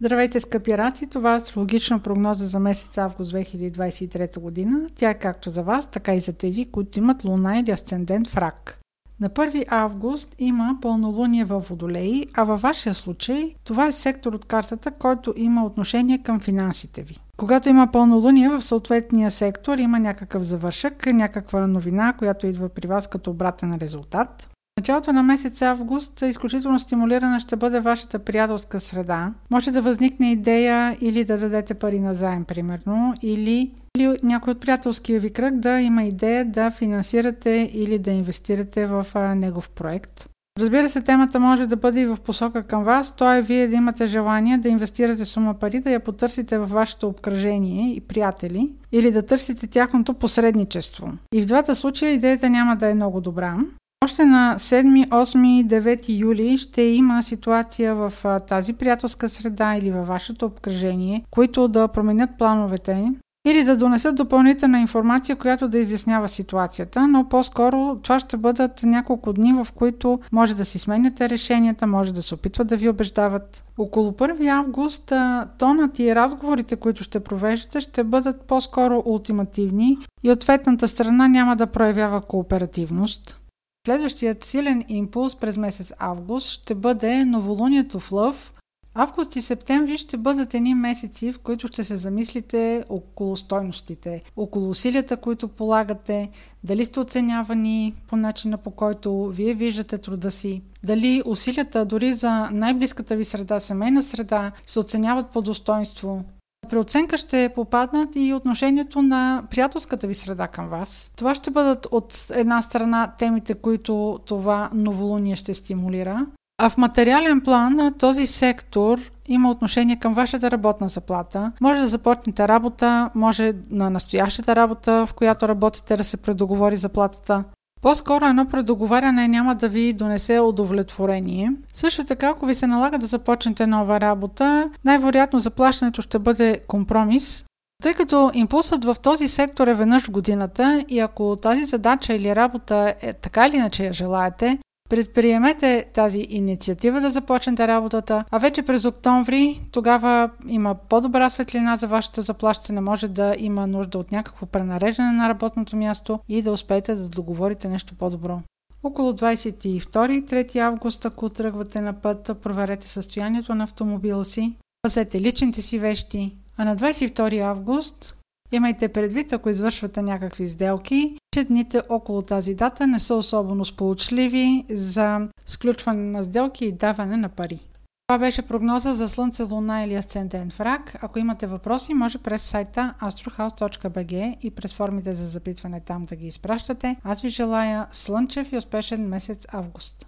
Здравейте, скъпи раци! Това е астрологична прогноза за месец август 2023 година. Тя е както за вас, така и за тези, които имат луна или асцендент в рак. На 1 август има пълнолуние в Водолей, а във вашия случай това е сектор от картата, който има отношение към финансите ви. Когато има пълнолуние в съответния сектор, има някакъв завършък, някаква новина, която идва при вас като обратен резултат. Началото на месец август изключително стимулирана ще бъде вашата приятелска среда. Може да възникне идея или да дадете пари на заем, примерно, или, или някой от приятелския ви кръг да има идея да финансирате или да инвестирате в а, негов проект. Разбира се, темата може да бъде и в посока към вас, то е вие да имате желание да инвестирате сума пари, да я потърсите във вашето обкръжение и приятели, или да търсите тяхното посредничество. И в двата случая идеята няма да е много добра. Още на 7, 8 9 юли ще има ситуация в тази приятелска среда или във вашето обкръжение, които да променят плановете или да донесат допълнителна информация, която да изяснява ситуацията, но по-скоро това ще бъдат няколко дни, в които може да си сменяте решенията, може да се опитват да ви убеждават. Около 1 август тонът и разговорите, които ще провеждате, ще бъдат по-скоро ултимативни и ответната страна няма да проявява кооперативност. Следващият силен импулс през месец август ще бъде новолунието в Лъв. Август и септември ще бъдат едни месеци, в които ще се замислите около стойностите, около усилията, които полагате, дали сте оценявани по начина по който вие виждате труда си, дали усилията дори за най-близката ви среда, семейна среда, се оценяват по достоинство, при оценка ще попаднат и отношението на приятелската ви среда към вас. Това ще бъдат от една страна темите, които това новолуние ще стимулира. А в материален план този сектор има отношение към вашата работна заплата. Може да започнете работа, може на настоящата работа, в която работите да се предоговори заплатата. По-скоро едно предоговаряне няма да ви донесе удовлетворение. Също така, ако ви се налага да започнете нова работа, най-вероятно заплащането ще бъде компромис, тъй като импулсът в този сектор е веднъж в годината и ако тази задача или работа е така или иначе я желаете, Предприемете тази инициатива да започнете работата, а вече през октомври тогава има по-добра светлина за вашето заплащане, може да има нужда от някакво пренареждане на работното място и да успеете да договорите нещо по-добро. Около 22-3 август, ако тръгвате на път, проверете състоянието на автомобила си, пазете личните си вещи, а на 22 август Имайте предвид, ако извършвате някакви сделки, че дните около тази дата не са особено сполучливи за сключване на сделки и даване на пари. Това беше прогноза за Слънце, Луна или Асцендент в рак. Ако имате въпроси, може през сайта astrohouse.bg и през формите за запитване там да ги изпращате. Аз ви желая слънчев и успешен месец август.